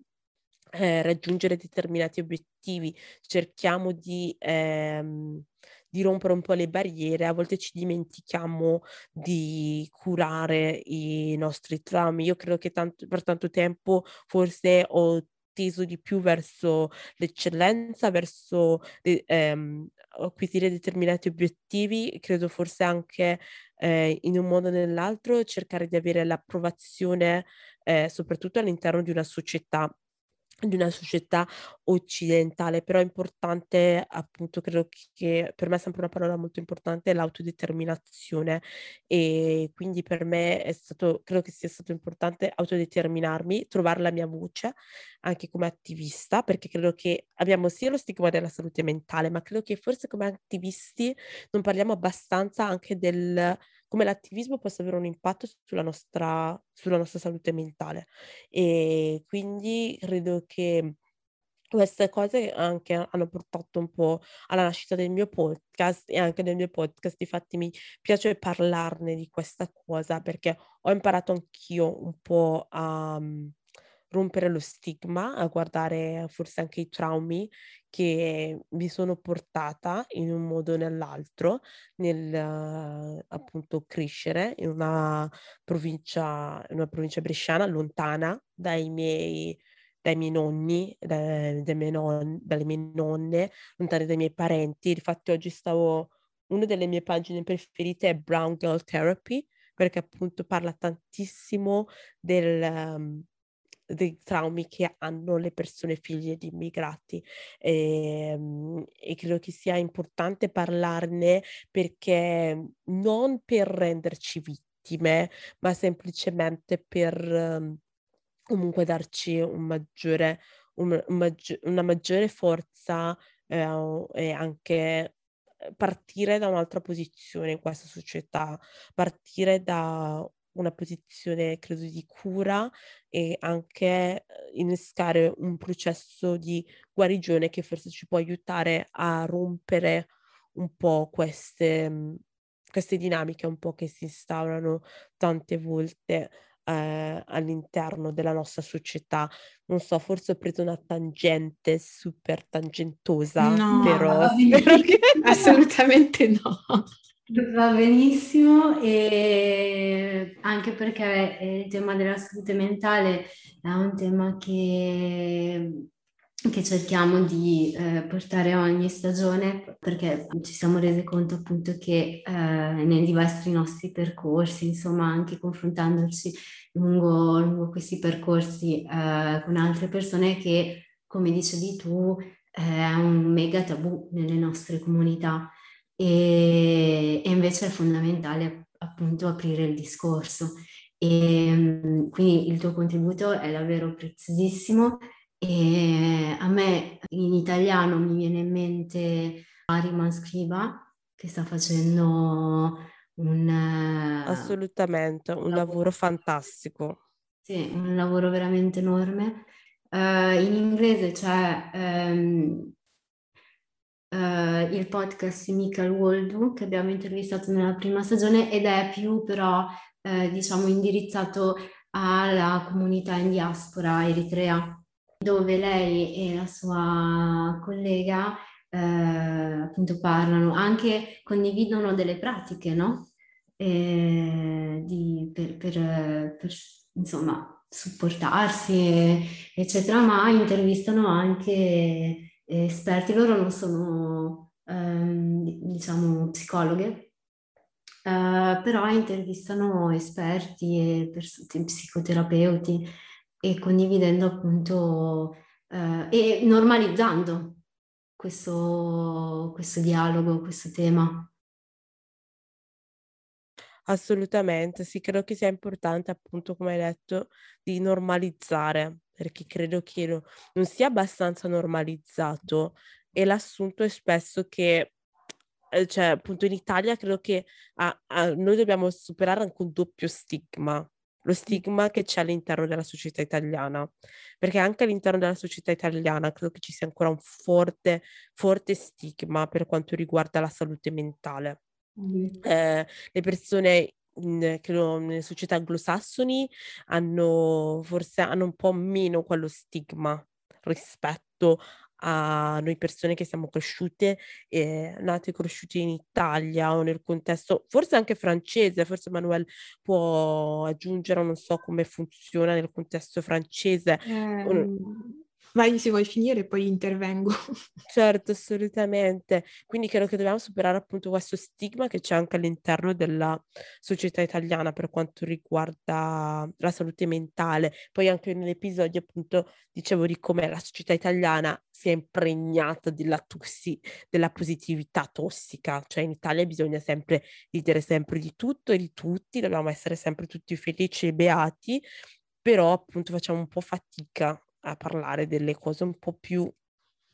eh, raggiungere determinati obiettivi, cerchiamo di ehm, di rompere un po' le barriere, a volte ci dimentichiamo di curare i nostri traumi. Io credo che tanto, per tanto tempo forse ho teso di più verso l'eccellenza, verso ehm, acquisire determinati obiettivi, credo forse anche eh, in un modo o nell'altro cercare di avere l'approvazione eh, soprattutto all'interno di una società di una società occidentale, però è importante, appunto, credo che per me è sempre una parola molto importante, l'autodeterminazione. E quindi per me è stato, credo che sia stato importante autodeterminarmi, trovare la mia voce anche come attivista, perché credo che abbiamo sia lo stigma della salute mentale, ma credo che forse come attivisti non parliamo abbastanza anche del come l'attivismo possa avere un impatto sulla nostra, sulla nostra salute mentale. E quindi credo che queste cose anche hanno portato un po' alla nascita del mio podcast e anche del mio podcast. Infatti mi piace parlarne di questa cosa perché ho imparato anch'io un po' a rompere lo stigma, a guardare forse anche i traumi che mi sono portata in un modo o nell'altro nel uh, appunto crescere in una provincia, in una provincia bresciana lontana dai miei dai miei nonni, dai, dai miei non, dalle mie nonne, lontane dai miei parenti. Infatti oggi stavo, una delle mie pagine preferite è Brown Girl Therapy, perché appunto parla tantissimo del, um, dei traumi che hanno le persone figlie di immigrati. E, ehm, e credo che sia importante parlarne perché non per renderci vittime, ma semplicemente per um, comunque darci un maggiore, un, un maggi- una maggiore forza eh, e anche partire da un'altra posizione in questa società, partire da una posizione, credo, di cura e anche eh, innescare un processo di guarigione che forse ci può aiutare a rompere un po' queste, mm, queste dinamiche un po' che si instaurano tante volte eh, all'interno della nostra società. Non so, forse ho preso una tangente super tangentosa, no, però spero che... assolutamente no. Va benissimo e anche perché il tema della salute mentale è un tema che, che cerchiamo di eh, portare ogni stagione perché ci siamo resi conto appunto che eh, nei diversi nostri percorsi, insomma anche confrontandoci lungo, lungo questi percorsi eh, con altre persone che come dicevi tu è un mega tabù nelle nostre comunità e, e invece è fondamentale appunto aprire il discorso. E, mm, quindi il tuo contributo è davvero preziosissimo e a me in italiano mi viene in mente Ariman Scriba che sta facendo un... Assolutamente, un lavoro, lavoro fantastico. Sì, un lavoro veramente enorme. Uh, in inglese c'è um, uh, il podcast di Michael Waldu che abbiamo intervistato nella prima stagione ed è più però uh, diciamo indirizzato alla comunità in diaspora eritrea dove lei e la sua collega uh, appunto parlano, anche condividono delle pratiche, no? eh, di- per, per- per, insomma, supportarsi, eccetera, ma intervistano anche esperti. Loro non sono, ehm, diciamo, psicologhe, eh, però intervistano esperti e pers- psicoterapeuti e condividendo appunto eh, e normalizzando questo, questo dialogo, questo tema. Assolutamente, sì, credo che sia importante, appunto, come hai detto, di normalizzare, perché credo che non sia abbastanza normalizzato e l'assunto è spesso che, eh, cioè, appunto, in Italia credo che ah, ah, noi dobbiamo superare anche un doppio stigma, lo stigma che c'è all'interno della società italiana, perché anche all'interno della società italiana credo che ci sia ancora un forte, forte stigma per quanto riguarda la salute mentale. Eh, le persone in, credo, nelle società anglosassoni hanno forse hanno un po' meno quello stigma rispetto a noi persone che siamo cresciute, eh, nate e cresciute in Italia o nel contesto, forse anche francese, forse Manuel può aggiungere, non so come funziona nel contesto francese. Ehm, vai se vuoi finire, poi intervengo. Certo, assolutamente. Quindi credo che dobbiamo superare appunto questo stigma che c'è anche all'interno della società italiana per quanto riguarda la salute mentale. Poi anche nell'episodio appunto dicevo di come la società italiana sia impregnata della, tossi- della positività tossica. Cioè in Italia bisogna sempre ridere sempre di tutto e di tutti, dobbiamo essere sempre tutti felici e beati, però appunto facciamo un po' fatica a parlare delle cose un po' più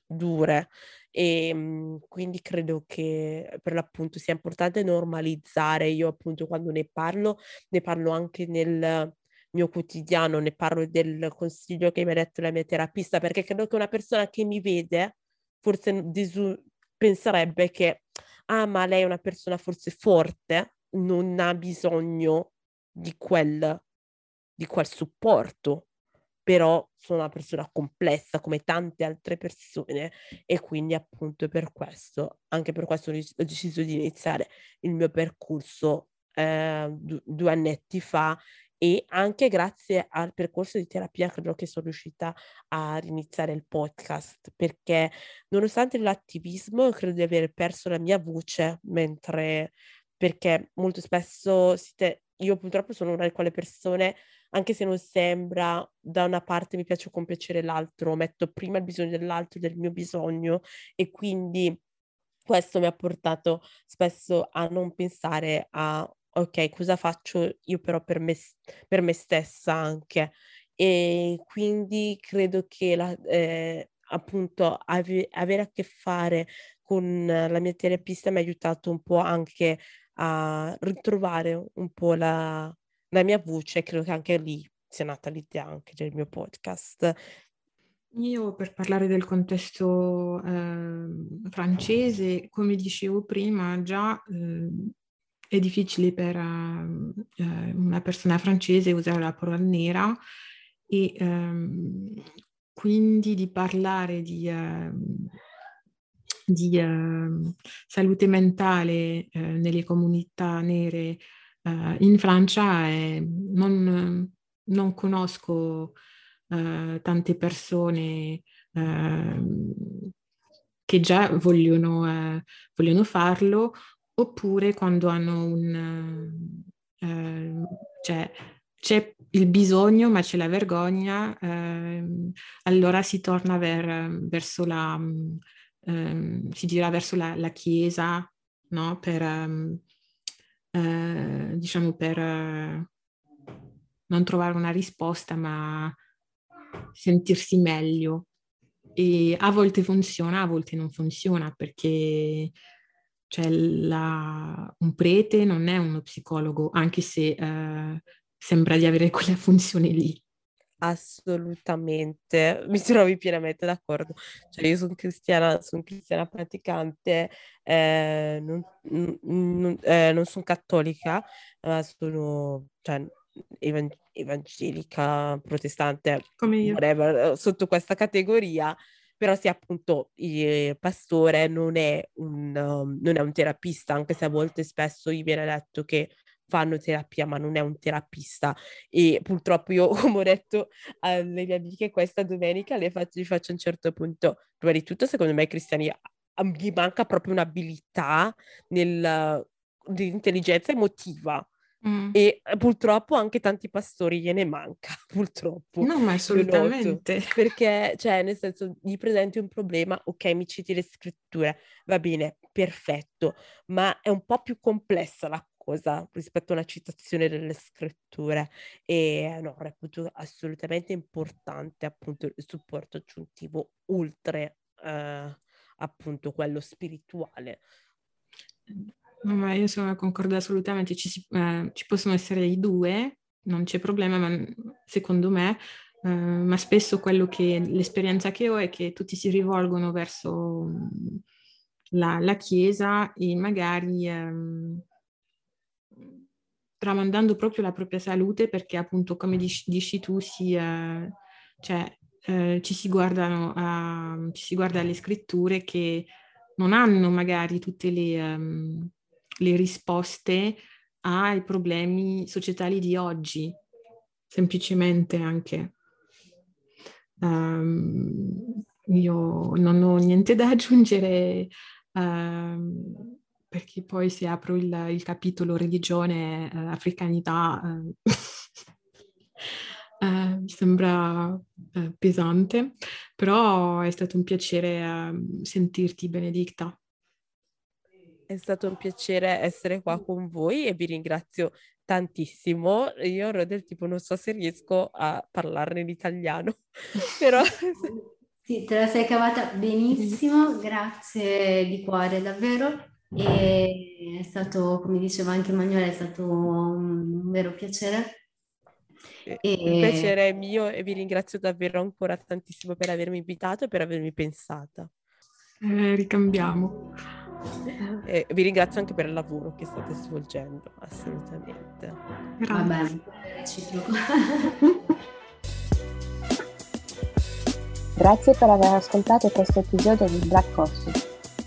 dure e mh, quindi credo che per l'appunto sia importante normalizzare. Io appunto quando ne parlo, ne parlo anche nel mio quotidiano, ne parlo del consiglio che mi ha detto la mia terapista, perché credo che una persona che mi vede forse disu- penserebbe che, ah, ma lei è una persona forse forte, non ha bisogno di quel, di quel supporto però sono una persona complessa come tante altre persone e quindi appunto per questo, anche per questo ho deciso di iniziare il mio percorso eh, due annetti fa e anche grazie al percorso di terapia credo che sono riuscita a iniziare il podcast perché nonostante l'attivismo credo di aver perso la mia voce mentre perché molto spesso siete, io purtroppo sono una di quelle persone anche se non sembra, da una parte mi piace compiacere l'altro, metto prima il bisogno dell'altro del mio bisogno e quindi questo mi ha portato spesso a non pensare a ok, cosa faccio io però per me, per me stessa anche. E quindi credo che la, eh, appunto ave, avere a che fare con la mia terapista mi ha aiutato un po' anche a ritrovare un po' la, la mia voce, credo che anche lì sia nata l'idea anche del mio podcast. Io per parlare del contesto eh, francese, come dicevo prima, già eh, è difficile per eh, una persona francese usare la parola nera e ehm, quindi di parlare di, ehm, di ehm, salute mentale eh, nelle comunità nere Uh, in Francia è, non, non, conosco uh, tante persone uh, che già vogliono, vogliono, farlo, oppure quando hanno un... cioè, c'è il bisogno, ma c'è la vergogna, ehm, allora si torna ver, verso la... Um, si gira verso la, la chiesa, no? Per... Um, eh, diciamo per eh, non trovare una risposta, ma sentirsi meglio. E a volte funziona, a volte non funziona perché cioè, la, un prete non è uno psicologo, anche se eh, sembra di avere quella funzione lì. Assolutamente, mi trovi pienamente d'accordo. Cioè, io sono cristiana, sono cristiana praticante, eh, non, non, eh, non sono cattolica, ma sono cioè, evan- evangelica, protestante, whatever, sotto questa categoria. Però sì, appunto, il pastore non è un, um, non è un terapista, anche se a volte spesso gli viene detto che fanno terapia, ma non è un terapista. E purtroppo io, come ho detto alle mie amiche, questa domenica le faccio, gli faccio a un certo punto, prima di tutto, secondo me, ai cristiani gli manca proprio un'abilità nel, di intelligenza emotiva. Mm. E eh, purtroppo anche tanti pastori gliene manca, purtroppo. No, ma assolutamente. Perché, cioè, nel senso, gli presenti un problema, ok, mi citi le scritture, va bene, perfetto, ma è un po' più complessa la cosa rispetto a una citazione delle scritture e no, reputo assolutamente importante appunto il supporto aggiuntivo oltre eh, appunto quello spirituale. Ma io sono concordo assolutamente, ci, si, eh, ci, possono essere i due, non c'è problema, ma secondo me, eh, ma spesso quello che l'esperienza che ho è che tutti si rivolgono verso la, la Chiesa e magari ehm, tramandando proprio la propria salute perché appunto come dici, dici tu si, eh, cioè, eh, ci si guardano uh, ci si guarda alle scritture che non hanno magari tutte le, um, le risposte ai problemi societali di oggi, semplicemente anche. Um, io non ho niente da aggiungere. Um, perché poi se apro il, il capitolo religione, eh, africanità, eh, eh, mi sembra eh, pesante, però è stato un piacere ehm, sentirti Benedicta. È stato un piacere essere qua con voi e vi ringrazio tantissimo. Io ero del tipo non so se riesco a parlarne in italiano, però... Sì, te la sei cavata benissimo, grazie di cuore davvero. E è stato, come diceva anche Emanuele, è stato un vero piacere. E... Il piacere è mio e vi ringrazio davvero ancora tantissimo per avermi invitato e per avermi pensata. Eh, ricambiamo. E vi ringrazio anche per il lavoro che state svolgendo, assolutamente. Grazie. Grazie per aver ascoltato questo episodio di Black Coffee.